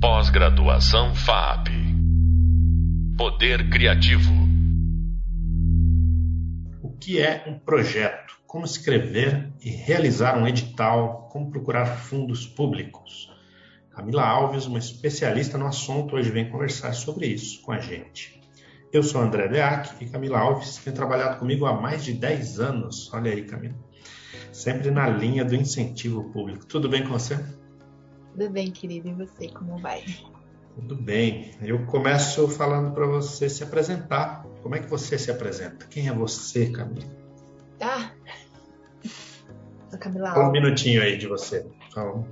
Pós-graduação FAP. Poder Criativo. O que é um projeto? Como escrever e realizar um edital? Como procurar fundos públicos? Camila Alves, uma especialista no assunto, hoje vem conversar sobre isso com a gente. Eu sou André Deac e Camila Alves tem trabalhado comigo há mais de 10 anos. Olha aí, Camila. Sempre na linha do incentivo público. Tudo bem com você? Tudo bem, querido. E você, como vai? Tudo bem. Eu começo falando para você se apresentar. Como é que você se apresenta? Quem é você, Camila? Ah, Camila Alves. Um minutinho aí de você. Fala.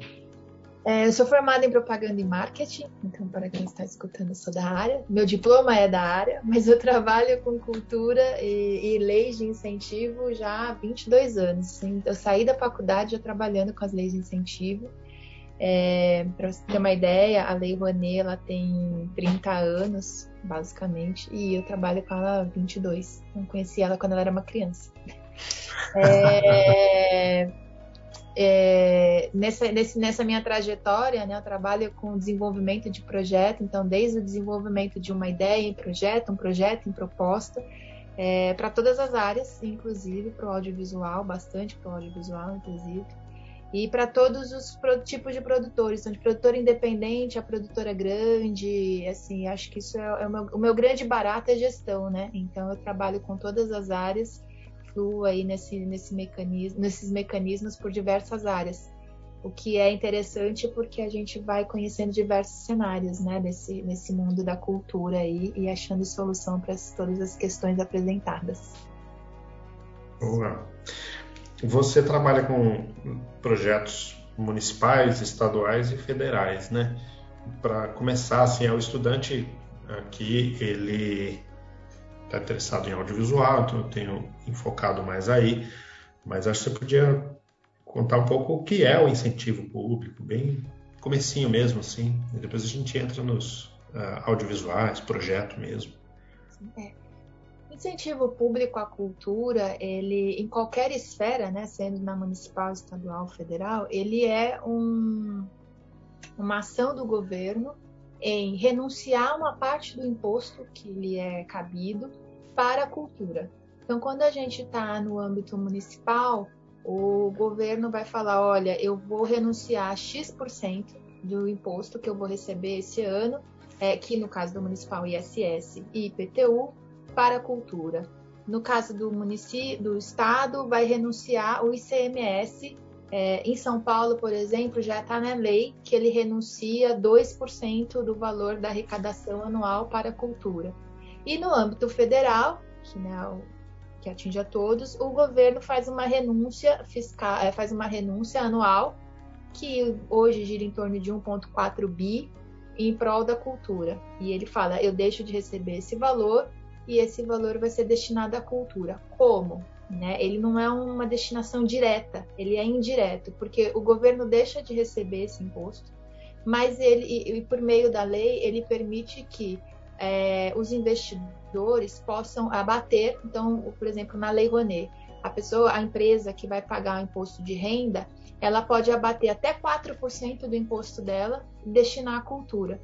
É, eu sou formada em propaganda e marketing, então para quem está escutando, eu sou da área. Meu diploma é da área, mas eu trabalho com cultura e, e leis de incentivo já há 22 anos. Eu saí da faculdade já trabalhando com as leis de incentivo. É, para você ter uma ideia, a Lei Rouanet ela tem 30 anos, basicamente, e eu trabalho com ela há 22. Então, conheci ela quando ela era uma criança. É, é, nessa, nesse, nessa minha trajetória, né, eu trabalho com desenvolvimento de projeto, então desde o desenvolvimento de uma ideia em projeto, um projeto em proposta, é, para todas as áreas, inclusive para o audiovisual, bastante para o audiovisual, inclusive, e para todos os tipos de produtores, então de produtor independente a produtora grande, assim, acho que isso é, é o, meu, o meu grande barato é gestão, né? Então eu trabalho com todas as áreas flua aí nesse, nesse mecanismo, nesses mecanismos por diversas áreas. O que é interessante porque a gente vai conhecendo diversos cenários né, nesse, nesse mundo da cultura aí e achando solução para todas as questões apresentadas. Boa. Você trabalha com projetos municipais, estaduais e federais, né? Para começar, assim, é o estudante aqui, ele está interessado em audiovisual, então eu tenho enfocado mais aí. Mas acho que você podia contar um pouco o que é o incentivo público, bem comecinho mesmo, assim. E depois a gente entra nos uh, audiovisuais, projeto mesmo. É. Incentivo público à cultura, ele em qualquer esfera, né, sendo na municipal, estadual, federal, ele é um, uma ação do governo em renunciar uma parte do imposto que lhe é cabido para a cultura. Então, quando a gente está no âmbito municipal, o governo vai falar: olha, eu vou renunciar a X% do imposto que eu vou receber esse ano, é, que no caso do municipal ISS e IPTU, para a cultura. No caso do município, do estado, vai renunciar o ICMS é, em São Paulo, por exemplo, já está na lei que ele renuncia 2% do valor da arrecadação anual para a cultura. E no âmbito federal, que, né, que atinge a todos, o governo faz uma renúncia fiscal, é, faz uma renúncia anual, que hoje gira em torno de 1,4 bi em prol da cultura. E ele fala: eu deixo de receber esse valor e esse valor vai ser destinado à cultura. Como? Né? Ele não é uma destinação direta, ele é indireto, porque o governo deixa de receber esse imposto, mas ele, e, e por meio da lei, ele permite que é, os investidores possam abater, então, por exemplo, na Lei Rouanet, a pessoa, a empresa que vai pagar o imposto de renda, ela pode abater até 4% do imposto dela e destinar à cultura.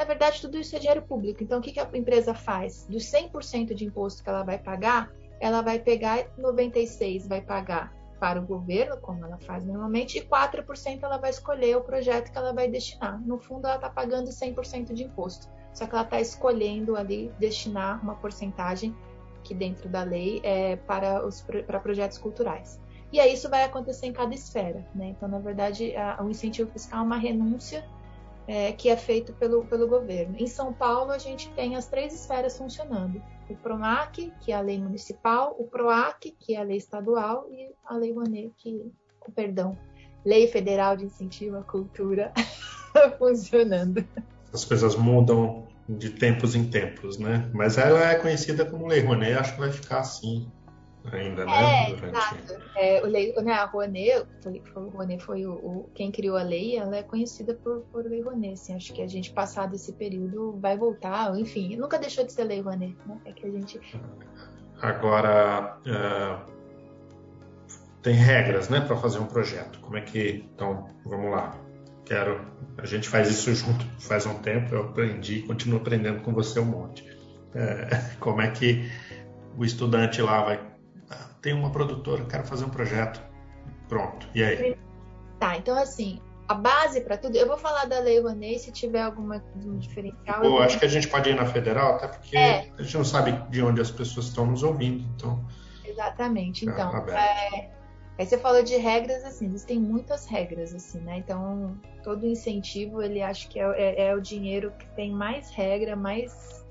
Na verdade, tudo isso é dinheiro público. Então, o que, que a empresa faz? Dos 100% de imposto que ela vai pagar, ela vai pegar 96% vai pagar para o governo, como ela faz normalmente, e 4% ela vai escolher o projeto que ela vai destinar. No fundo, ela está pagando 100% de imposto, só que ela está escolhendo ali destinar uma porcentagem que dentro da lei é para, os, para projetos culturais. E aí isso vai acontecer em cada esfera. Né? Então, na verdade, a, o incentivo fiscal é uma renúncia é, que é feito pelo, pelo governo. Em São Paulo, a gente tem as três esferas funcionando: o PRONAC, que é a lei municipal, o PROAC, que é a lei estadual, e a lei Rouanet, que, perdão, Lei Federal de Incentivo à Cultura funcionando. As coisas mudam de tempos em tempos, né? Mas ela é conhecida como Lei Rouanet, acho que vai ficar assim ainda, né? É, Durante... exato. É, o lei, né, a Rouanet, o Rouanet foi o, o, quem criou a lei, ela é conhecida por, por Lei Rouanet. Assim, acho que a gente, passado esse período, vai voltar, enfim, nunca deixou de ser Lei Rouanet, né? É que a gente... Agora, uh, tem regras, né, para fazer um projeto. Como é que... Então, vamos lá. quero. A gente faz isso junto faz um tempo, eu aprendi, continuo aprendendo com você um monte. É, como é que o estudante lá vai. Tem uma produtora, quero fazer um projeto. Pronto. E aí? Tá, então assim, a base para tudo. Eu vou falar da Lei Rouanet se tiver alguma um diferencial. Eu acho que a gente pode ir na federal, até porque é. a gente não sabe de onde as pessoas estão nos ouvindo, então. Exatamente. Então, é, aí você falou de regras, assim, existem muitas regras, assim, né? Então, todo incentivo, ele acho que é, é, é o dinheiro que tem mais regra, mais.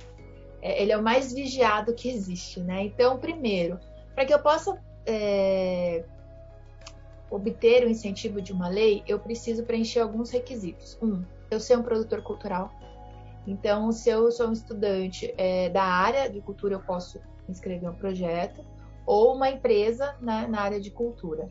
É, ele é o mais vigiado que existe, né? Então, primeiro, para que eu possa é, obter o incentivo de uma lei, eu preciso preencher alguns requisitos. Um, eu ser um produtor cultural. Então, se eu sou um estudante é, da área de cultura, eu posso inscrever um projeto, ou uma empresa né, na área de cultura.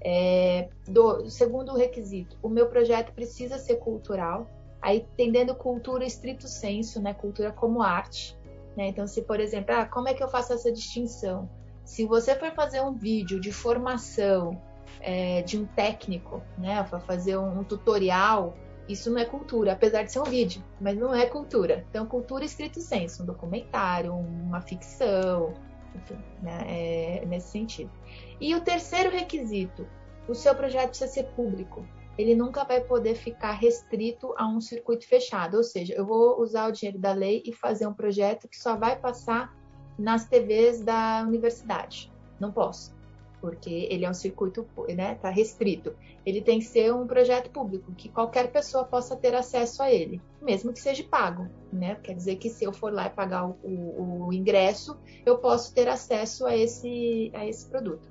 É, do, segundo requisito, o meu projeto precisa ser cultural, aí entendendo cultura estrito senso, né, cultura como arte. Né? Então, se por exemplo, ah, como é que eu faço essa distinção? Se você for fazer um vídeo de formação é, de um técnico, né, para fazer um, um, tutorial, isso não é cultura, apesar de ser um vídeo, mas não é cultura. Então, cultura escrito senso, um documentário, uma ficção, enfim, né, é, nesse sentido. E o terceiro requisito, o seu projeto precisa ser público. Ele nunca vai poder ficar restrito a um circuito fechado, ou seja, eu vou usar o dinheiro da lei e fazer um projeto que só vai passar nas TVs da universidade. Não posso porque ele é um circuito, né, está restrito. Ele tem que ser um projeto público, que qualquer pessoa possa ter acesso a ele, mesmo que seja pago, né? Quer dizer que se eu for lá e pagar o, o, o ingresso, eu posso ter acesso a esse, a esse produto.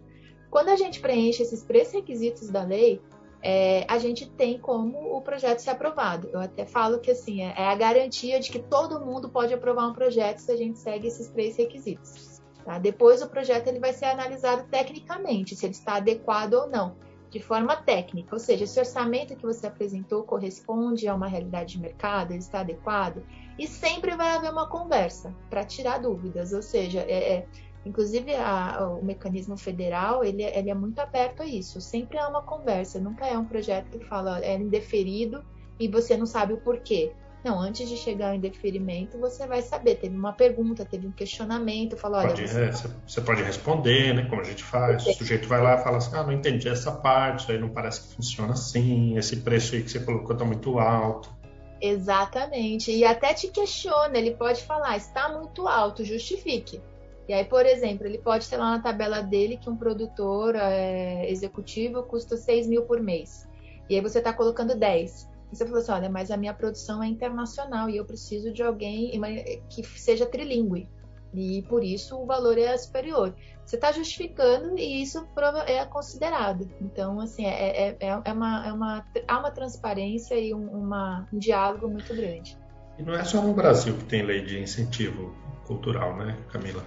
Quando a gente preenche esses três requisitos da lei, é, a gente tem como o projeto ser aprovado. Eu até falo que assim é, é a garantia de que todo mundo pode aprovar um projeto se a gente segue esses três requisitos. Tá? Depois o projeto ele vai ser analisado tecnicamente, se ele está adequado ou não, de forma técnica, ou seja, se o orçamento que você apresentou corresponde a uma realidade de mercado, ele está adequado, e sempre vai haver uma conversa para tirar dúvidas, ou seja, é, é inclusive a, o mecanismo federal ele, ele, é muito aberto a isso, sempre há uma conversa, nunca é um projeto que fala é indeferido e você não sabe o porquê. Não, antes de chegar ao indeferimento, você vai saber. Teve uma pergunta, teve um questionamento, falou, olha. Pode, você... É, você... pode responder, né? Como a gente faz. O sujeito vai lá e fala assim, ah, não entendi essa parte, isso aí não parece que funciona assim, esse preço aí que você colocou está muito alto. Exatamente. E até te questiona, ele pode falar, está muito alto, justifique. E aí, por exemplo, ele pode ter lá na tabela dele que um produtor é, executivo custa 6 mil por mês. E aí você está colocando 10 você falou assim, olha, mas a minha produção é internacional e eu preciso de alguém que seja trilingue. E por isso o valor é superior. Você está justificando e isso é considerado. Então, assim, é, é, é, é, uma, é uma, há uma transparência e um, uma, um diálogo muito grande. E não é só no Brasil que tem lei de incentivo cultural, né, Camila?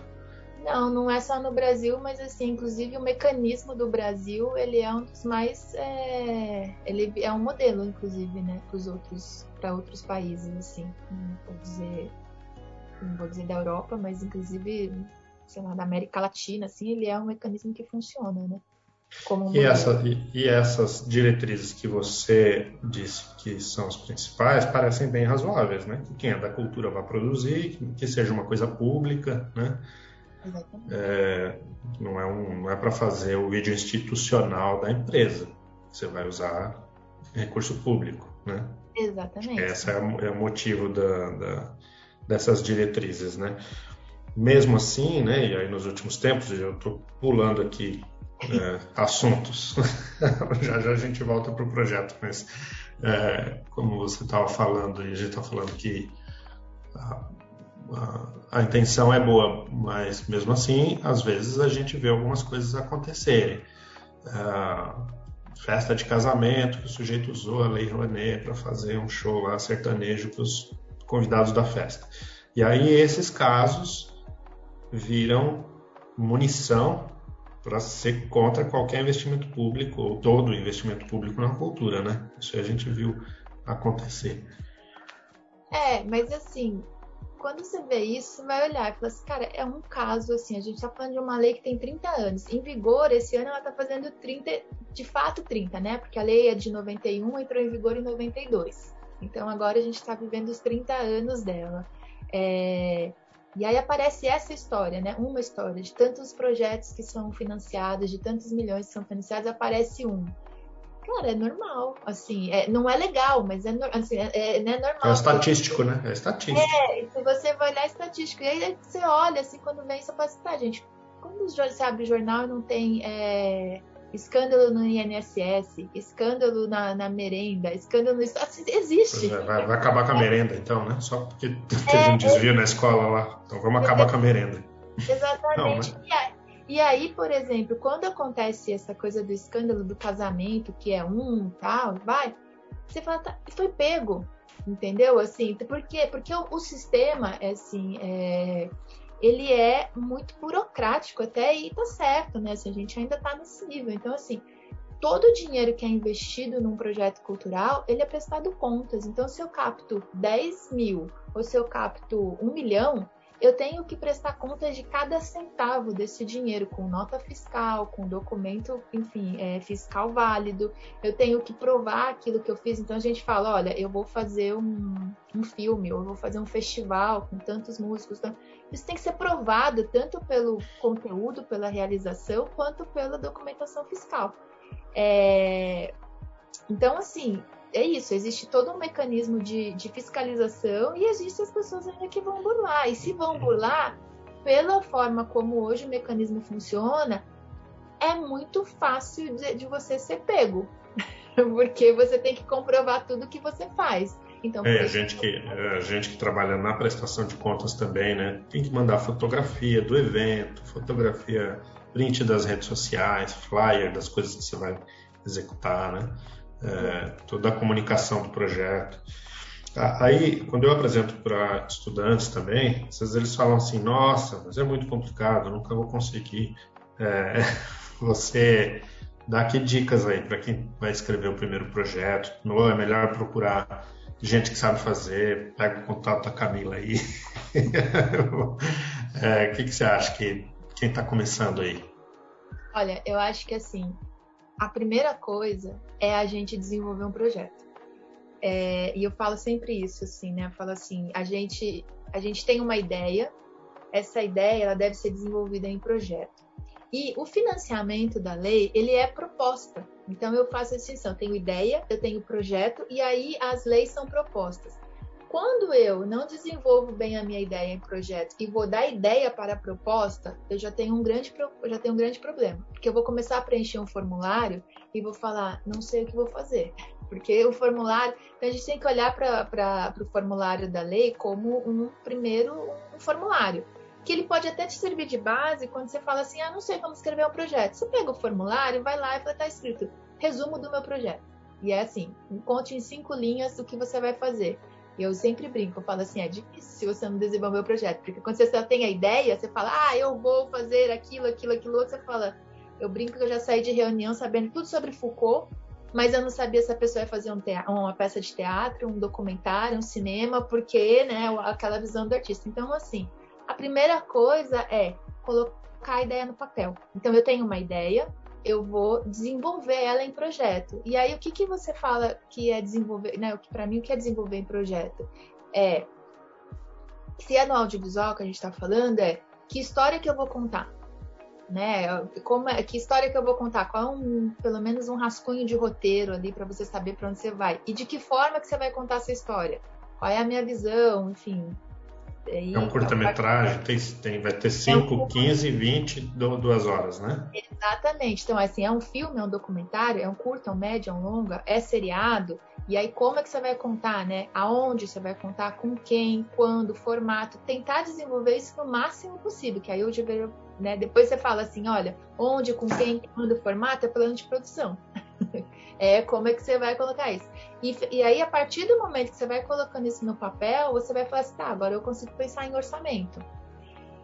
Não, não é só no Brasil, mas assim, inclusive o mecanismo do Brasil, ele é um dos mais, é, ele é um modelo, inclusive, né, para os outros, para outros países, assim, não vou dizer, não vou dizer da Europa, mas inclusive, sei lá, da América Latina, assim, ele é um mecanismo que funciona, né? Um e, essa, e, e, essas diretrizes que você disse que são as principais parecem bem razoáveis, né? Que quem é da cultura vai produzir, que seja uma coisa pública, né? É, não é, um, não é para fazer o vídeo institucional da empresa. Você vai usar recurso público, né? Exatamente. Esse é, é, o motivo da, da, dessas diretrizes, né? Mesmo assim, né? E aí nos últimos tempos, eu estou pulando aqui é, assuntos. já já a gente volta para o projeto, mas é, como você estava falando, e a gente está falando que a, a, intenção é boa, mas mesmo assim, às vezes a gente vê algumas coisas acontecerem. Uh, festa de casamento que o sujeito usou a Lei Rouanet para fazer um show lá sertanejo para os convidados da festa. E aí esses casos viram munição para ser contra qualquer investimento público ou todo investimento público na cultura, né? Isso a gente viu acontecer. É, mas assim, quando você vê isso, você vai olhar e fala assim, cara, é um caso assim, a gente tá falando de uma lei que tem 30 anos. Em vigor, esse ano ela tá fazendo 30, de fato 30, né? Porque a lei é de 91, entrou em vigor em 92. Então agora a gente está vivendo os 30 anos dela. É... E aí aparece essa história, né? Uma história de tantos projetos que são financiados, de tantos milhões que são financiados, aparece um. Cara, é normal, assim, é, não é legal, mas é, assim, é, é, é normal. É estatístico, né? É estatístico. É, se você vai olhar estatístico, e aí você olha, assim, quando vem, você fala assim, tá, gente, quando você abre o jornal e não tem é, escândalo no INSS, escândalo na, na merenda, escândalo no assim, existe. É, vai, vai, acabar com a merenda, então, né? Só porque teve um desvio na escola lá. Então vamos acabar com a merenda. Exatamente. Não, né? E aí, por exemplo, quando acontece essa coisa do escândalo do casamento, que é um tal, vai, você fala, tá, foi pego, entendeu? Assim, por quê? Porque o, o sistema, é assim, é, ele é muito burocrático até e tá certo, né? Assim, a gente ainda tá nesse nível. Então, assim, todo o dinheiro que é investido num projeto cultural, ele é prestado contas. Então, se eu capto 10 mil ou se eu capto 1 milhão, eu tenho que prestar conta de cada centavo desse dinheiro, com nota fiscal, com documento, enfim, é, fiscal válido. Eu tenho que provar aquilo que eu fiz. Então a gente fala: olha, eu vou fazer um, um filme, ou eu vou fazer um festival com tantos músicos. Então, isso tem que ser provado tanto pelo conteúdo, pela realização, quanto pela documentação fiscal. É... Então, assim, é isso, existe todo um mecanismo de, de fiscalização e existem as pessoas ainda que vão burlar. E se vão burlar, pela forma como hoje o mecanismo funciona, é muito fácil de, de você ser pego. Porque você tem que comprovar tudo que você faz. Então, é, a gente, que, a gente que trabalha na prestação de contas também, né? Tem que mandar fotografia do evento, fotografia, print das redes sociais, flyer das coisas que você vai executar, né? É, toda a comunicação do projeto. Aí, quando eu apresento para estudantes também, às vezes eles falam assim: Nossa, mas é muito complicado, nunca vou conseguir. É, você dá aqui dicas aí para quem vai escrever o primeiro projeto. Não é melhor procurar gente que sabe fazer, pega o contato da Camila aí. É, o é, que, que você acha que quem está começando aí? Olha, eu acho que assim, a primeira coisa é a gente desenvolver um projeto. É, e eu falo sempre isso, assim, né? Eu falo assim, a gente, a gente tem uma ideia, essa ideia ela deve ser desenvolvida em projeto. E o financiamento da lei, ele é proposta. Então eu faço a distinção, eu tenho ideia, eu tenho projeto e aí as leis são propostas. Quando eu não desenvolvo bem a minha ideia em projeto e vou dar ideia para a proposta, eu já tenho um grande, já tenho um grande problema. Porque eu vou começar a preencher um formulário e vou falar, não sei o que vou fazer. Porque o formulário. Então a gente tem que olhar para o formulário da lei como um primeiro um formulário. Que ele pode até te servir de base quando você fala assim, ah, não sei como escrever um projeto. Você pega o formulário, vai lá e fala, tá escrito, resumo do meu projeto. E é assim, conte em cinco linhas o que você vai fazer. Eu sempre brinco, eu falo assim, é difícil você não desenvolver o projeto, porque quando você só tem a ideia, você fala, ah, eu vou fazer aquilo, aquilo, aquilo você fala, eu brinco que eu já saí de reunião sabendo tudo sobre Foucault, mas eu não sabia se a pessoa ia fazer um uma peça de teatro, um documentário, um cinema, porque, né, aquela visão do artista. Então, assim, a primeira coisa é colocar a ideia no papel. Então, eu tenho uma ideia, eu vou desenvolver ela em projeto. E aí, o que, que você fala que é desenvolver, né? Para mim o que é desenvolver em projeto é se é no audiovisual que a gente está falando é que história que eu vou contar, né? Como é, que história que eu vou contar? Qual é um, pelo menos um rascunho de roteiro ali para você saber para onde você vai e de que forma que você vai contar essa história? Qual é a minha visão, enfim, Aí, é um curta-metragem, tem, tem, vai ter 5, é um 15, 20, 2 horas, né? Exatamente. Então, assim, é um filme, é um documentário, é um curta, é um médio, é um longa, é seriado. E aí, como é que você vai contar, né? Aonde você vai contar, com quem, quando, formato. Tentar desenvolver isso no máximo possível, que aí deveria, né? Depois você fala assim, olha, onde, com quem, quando, formato, é plano de produção. É como é que você vai colocar isso. E, e, aí, a partir do momento que você vai colocando isso no papel, você vai falar assim, tá, agora eu consigo pensar em orçamento.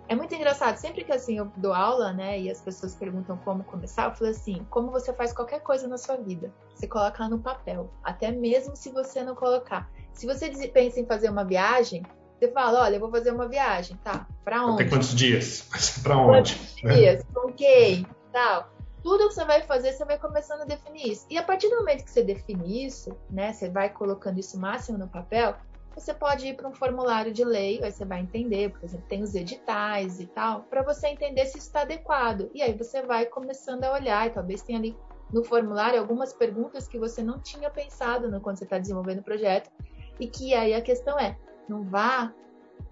É muito engraçado, sempre que assim eu dou aula, né, e as pessoas perguntam como começar, eu falo assim, como você faz qualquer coisa na sua vida, você coloca no papel, até mesmo se você não colocar. Se você pensa em fazer uma viagem, Você fala, olha, eu vou fazer uma viagem, tá? Para onde? Quantos dias? Para onde? Quantos dias? Com quem? Tal. Tudo que você vai fazer, você vai começando a definir isso. E a partir do momento que você define isso, né? Você vai colocando isso máximo no papel, você pode ir para um formulário de lei, aí você vai entender, por exemplo, tem os editais e tal, para você entender se está adequado. E aí você vai começando a olhar, e talvez tenha ali no formulário algumas perguntas que você não tinha pensado no, quando você está desenvolvendo o projeto, e que aí a questão é, não vá,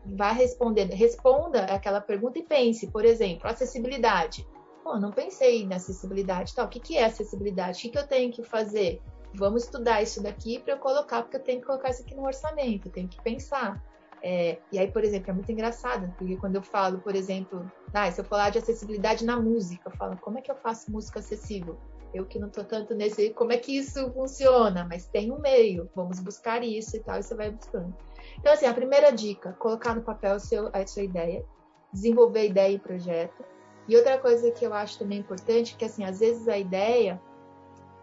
vá respondendo, responda aquela pergunta e pense, por exemplo, acessibilidade. Pô, não pensei na acessibilidade, tal. O que, que é acessibilidade? O que, que eu tenho que fazer? vamos estudar isso daqui para eu colocar, porque eu tenho que colocar isso aqui no orçamento, eu tenho que pensar. É, e aí, por exemplo, é muito engraçado, porque quando eu falo, por exemplo, ah, se eu falar de acessibilidade na música, eu falo, como é que eu faço música acessível? Eu que não estou tanto nesse, como é que isso funciona? Mas tem um meio, vamos buscar isso e tal, e você vai buscando. Então, assim, a primeira dica, colocar no papel a sua ideia, desenvolver ideia e projeto. E outra coisa que eu acho também importante, que assim, às vezes a ideia,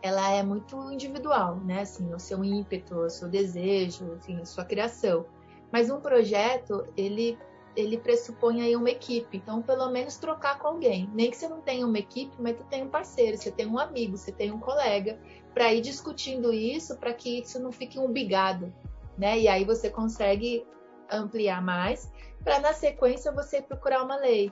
ela é muito individual, né? Assim, o seu ímpeto, o seu desejo, assim, a sua criação. Mas um projeto, ele ele pressupõe aí uma equipe. Então, pelo menos trocar com alguém. Nem que você não tenha uma equipe, mas tu tem um parceiro, você tem um amigo, você tem um colega, para ir discutindo isso, para que isso não fique um bigado, né? E aí você consegue ampliar mais, para na sequência você procurar uma lei.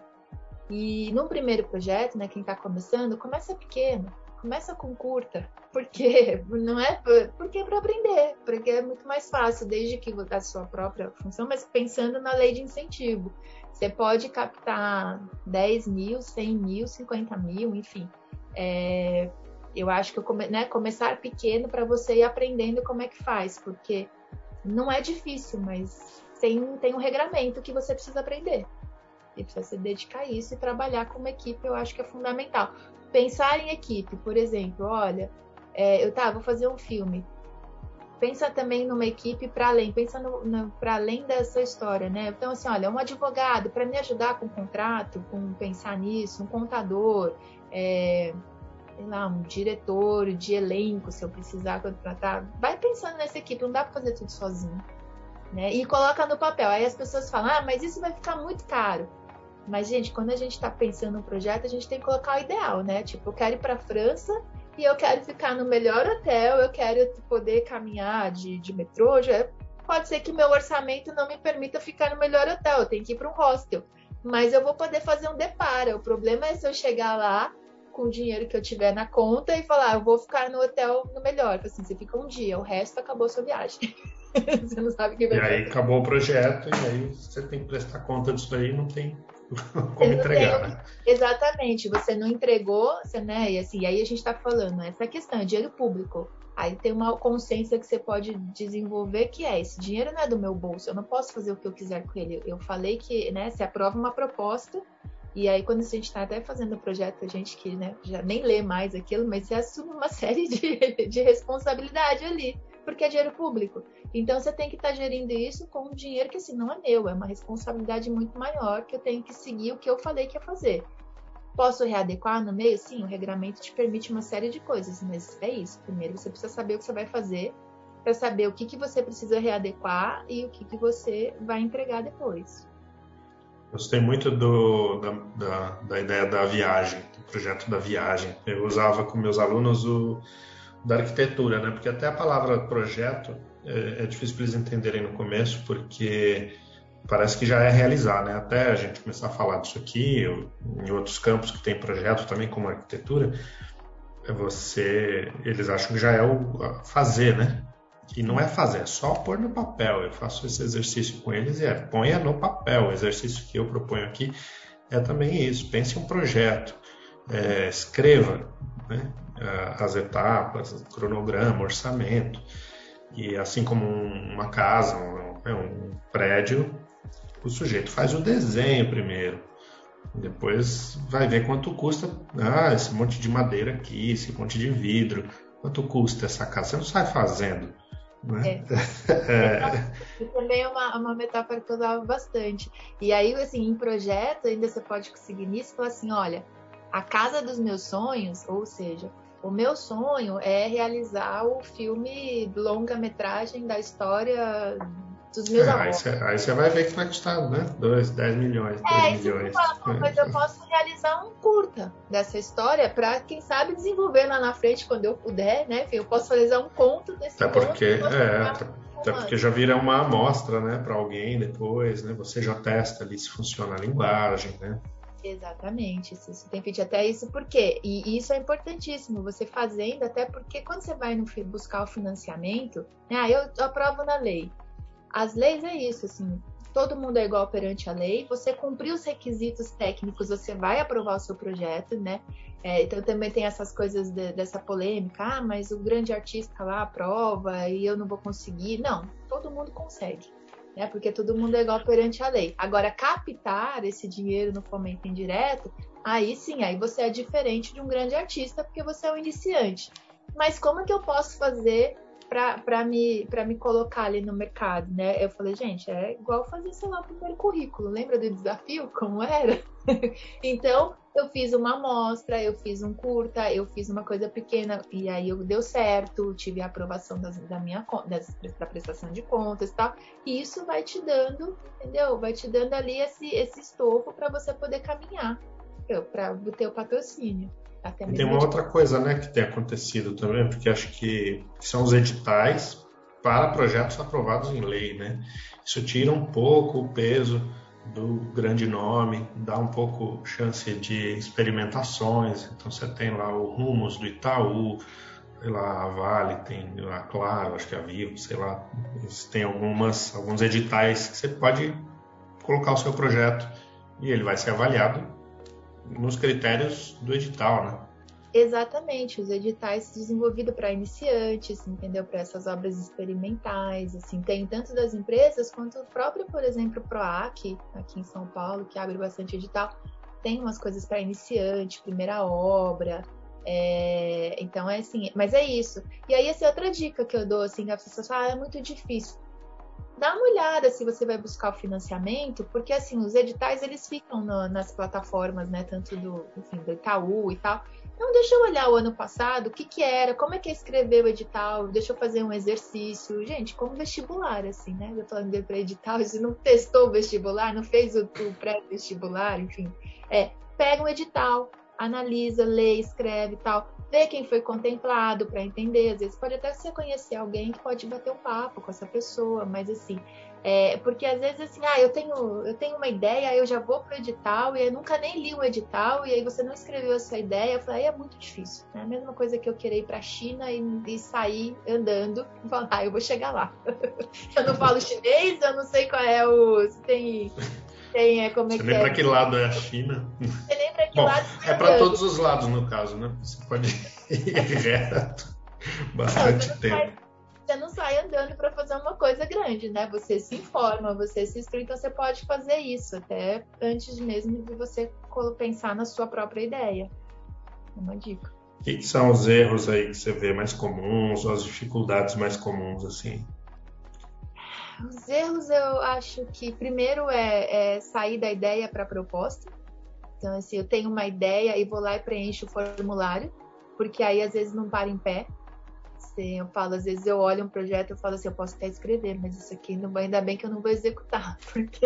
E no primeiro projeto, né, quem está começando, começa pequeno começa com curta, porque não é porque é para aprender, porque é muito mais fácil, desde que a sua própria função, mas pensando na lei de incentivo. Você pode captar 10 mil, 100 mil, 50 mil, enfim. É, eu acho que eu come, né, começar pequeno para você ir aprendendo como é que faz, porque não é difícil, mas tem, tem um regramento que você precisa aprender. E precisa se dedicar a isso e trabalhar com uma equipe, eu acho que é fundamental pensar em equipe, por exemplo, olha, é, eu tá, vou fazer um filme. Pensa também numa equipe para além, pensa para além dessa história, né? Então, assim, olha, um advogado para me ajudar com o contrato, com pensar nisso, um contador, é, sei lá, um diretor de elenco, se eu precisar contratar. Vai pensando nessa equipe, não dá para fazer tudo sozinho. Né? E coloca no papel. Aí as pessoas falam, ah, mas isso vai ficar muito caro. Mas, gente, quando a gente está pensando no projeto, a gente tem que colocar o ideal, né? Tipo, eu quero ir para a França e eu quero ficar no melhor hotel, eu quero poder caminhar de, de metrô. Já... Pode ser que meu orçamento não me permita ficar no melhor hotel, eu tenho que ir para um hostel. Mas eu vou poder fazer um deparo. O problema é se eu chegar lá com o dinheiro que eu tiver na conta e falar, eu vou ficar no hotel no melhor. Assim, você fica um dia, o resto acabou a sua viagem. você não sabe o que vai E aí acabou o projeto, e aí você tem que prestar conta disso aí, não tem como entregar, né? Exatamente, você não entregou, você, né? E assim, aí a gente está falando, essa questão é dinheiro público. Aí tem uma consciência que você pode desenvolver que é esse dinheiro não é do meu bolso, eu não posso fazer o que eu quiser com ele. Eu falei que, né, se aprova uma proposta, e aí quando a gente está até fazendo o projeto, a gente que né, já nem lê mais aquilo, mas você assume uma série de, de responsabilidade ali, porque é dinheiro público. Então você tem que estar tá gerindo isso com um dinheiro que assim não é meu, é uma responsabilidade muito maior que eu tenho que seguir o que eu falei que ia fazer. Posso readequar no meio? Sim, o regramento te permite uma série de coisas, mas é isso. Primeiro você precisa saber o que você vai fazer para saber o que, que você precisa readequar e o que, que você vai entregar depois. Gostei muito do, da, da, da, ideia da viagem, do projeto da viagem. Eu usava com meus alunos o da arquitetura, né? Porque até a palavra projeto é, é difícil para eles entenderem no começo, porque parece que já é realizar, né? Até a gente começar a falar disso aqui, em outros campos que tem projeto também, como arquitetura, é você, eles acham que já é o fazer, né? E não é fazer, é só pôr no papel. Eu faço esse exercício com eles e é ponha no papel. O exercício que eu proponho aqui é também isso. Pense um projeto, é, escreva né? As etapas, cronograma, orçamento. E assim como uma casa, um, é um prédio, o sujeito faz o desenho primeiro. Depois vai ver quanto custa ah, esse monte de madeira aqui, esse monte de vidro. Quanto custa essa casa? Você não sai fazendo. Né? É. é. também é uma, uma metáfora que eu usava bastante. E aí, assim, em projeto, ainda você pode conseguir nisso, falar assim, olha, a casa dos meus sonhos, ou seja, O meu sonho é realizar o filme longa-metragem da história dos meus é, avós. Aí você vai ver que vai custar, né? 2, 10 milhões, 2 é, milhões. Fala, é. mas eu posso realizar um curta dessa história para, quem sabe, desenvolver lá na frente quando eu puder, né? Enfim, eu posso realizar um conto desse até porque, é, até, até porque já vira uma amostra, né, para alguém depois, né? Você já testa ali se funciona a linguagem, né? Exatamente, isso tem feito até isso porque e isso é importantíssimo você fazendo até porque quando você vai no, buscar o financiamento, né, eu aprovo na lei, as leis é isso, assim, todo mundo é igual perante a lei. Você cumprir os requisitos técnicos, você vai aprovar o seu projeto, né? É, então também tem essas coisas de, dessa polêmica, ah, mas o grande artista lá aprova e eu não vou conseguir. Não, todo mundo consegue, né? Porque todo mundo é igual perante a lei. Agora, captar esse dinheiro no fomento indireto, aí sim, aí você é diferente de um grande artista, porque você é um iniciante. Mas como é que eu posso fazer para me, me colocar ali no mercado, né? Eu falei, gente, é igual fazer, sei lá, o primeiro currículo. Lembra do desafio? Como era? então, eu fiz uma amostra, eu fiz um curta, eu fiz uma coisa pequena e aí eu deu certo, tive a aprovação das, da minha das, da prestação de contas e tal. E isso vai te dando, entendeu? Vai te dando ali esse, esse estofo para você poder caminhar, para o patrocínio. Até e tem uma outra coisa né, que tem acontecido também, porque acho que são os editais para projetos aprovados em lei. Né? Isso tira um pouco o peso do grande nome, dá um pouco chance de experimentações. Então você tem lá o Rumos do Itaú, sei lá, a Vale, tem a Claro, acho que a Vivo, sei lá, tem algumas, alguns editais que você pode colocar o seu projeto e ele vai ser avaliado nos critérios do edital, né? Exatamente, os editais desenvolvidos para iniciantes, entendeu? Para essas obras experimentais, assim, tem tanto das empresas quanto o próprio, por exemplo, PROAC, aqui em São Paulo, que abre bastante edital, tem umas coisas para iniciante, primeira obra, é, então é assim, mas é isso. E aí, essa é outra dica que eu dou, assim, a pessoa fala, ah, é muito difícil dá uma olhada se você vai buscar o financiamento, porque assim, os editais eles ficam no, nas plataformas, né, tanto do, enfim, do Itaú e tal. Então deixa eu olhar o ano passado, o que que era, como é que é escrever o edital, deixa eu fazer um exercício. Gente, como vestibular, assim, né? Eu falando de pré-edital, você não testou o vestibular, não fez o, o pré-vestibular, enfim. É, pega um edital, analisa, lê, escreve e tal ver quem foi contemplado para entender. Às vezes pode até você conhecer alguém que pode bater um papo com essa pessoa, mas assim, é, porque às vezes assim, ah, eu tenho, eu tenho uma ideia, eu já vou pro edital e eu nunca nem li o edital e aí você não escreveu a sua ideia, eu falei, aí é muito difícil. É né? a mesma coisa que eu querer ir para a China e, e, sair andando e falar, ah, eu vou chegar lá. eu não falo chinês, eu não sei qual é o. Se tem tem, é como é Você que lembra é. que lado é a China? Você Bom, é para todos os lados, no caso, né? Você pode ir reto bastante não, você tempo. Sai, você não sai andando para fazer uma coisa grande, né? Você se informa, você se instrui, então você pode fazer isso até antes mesmo de você pensar na sua própria ideia. Uma dica. O que, que são os erros aí que você vê mais comuns, ou as dificuldades mais comuns, assim? Os erros eu acho que primeiro é, é sair da ideia para a proposta. Então, assim, eu tenho uma ideia e vou lá e preencho o formulário, porque aí às vezes não para em pé. Assim, eu falo, às vezes eu olho um projeto e falo assim, eu posso até escrever, mas isso aqui não, ainda bem que eu não vou executar, porque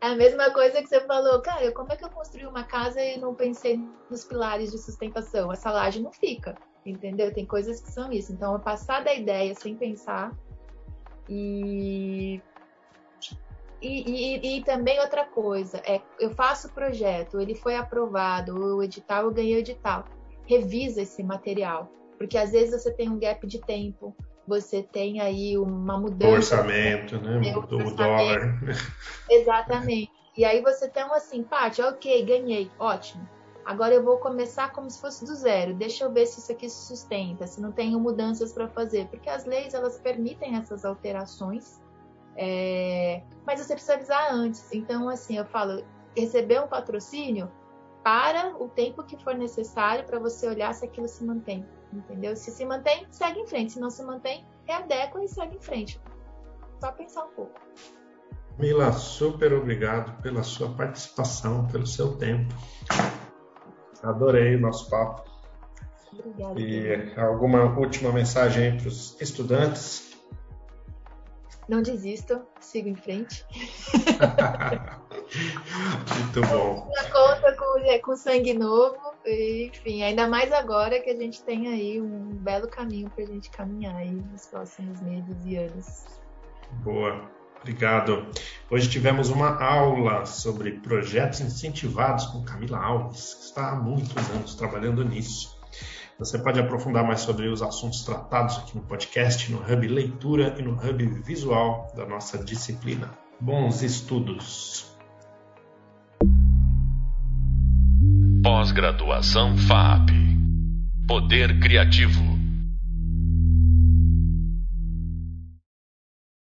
é a mesma coisa que você falou, cara, como é que eu construí uma casa e não pensei nos pilares de sustentação? Essa laje não fica, entendeu? Tem coisas que são isso. Então, eu passar da ideia sem pensar e e, e, e, também outra coisa, é, eu faço o projeto, ele foi aprovado, o edital, eu ganhei o edital. Revisa esse material, porque às vezes você tem um gap de tempo, você tem aí uma mudança. O orçamento, né? O dólar. Exatamente. E aí você tem um assim, Paty, ok, ganhei, ótimo. Agora eu vou começar como se fosse do zero. Deixa eu ver se isso aqui se sustenta, se não tenho mudanças para fazer, porque as leis elas permitem essas alterações, é... mas você precisa avisar antes. Então, assim, eu falo, receber um patrocínio para o tempo que for necessário para você olhar se aquilo se mantém, entendeu? Se se mantém, segue em frente. Se não se mantém, readequa e segue em frente. Só pensar um pouco. Mila, super obrigado pela sua participação, pelo seu tempo. Adorei o nosso papo. Obrigada. E alguma última mensagem para os estudantes? Não desistam, siga em frente. Muito bom. A conta com, é, com sangue novo, enfim, ainda mais agora que a gente tem aí um belo caminho para a gente caminhar aí nos próximos meses e anos. Boa, obrigado. Hoje tivemos uma aula sobre projetos incentivados com Camila Alves, que está há muitos anos trabalhando nisso. Você pode aprofundar mais sobre os assuntos tratados aqui no podcast, no Hub Leitura e no Hub Visual da nossa disciplina. Bons estudos! Pós-graduação FAP Poder Criativo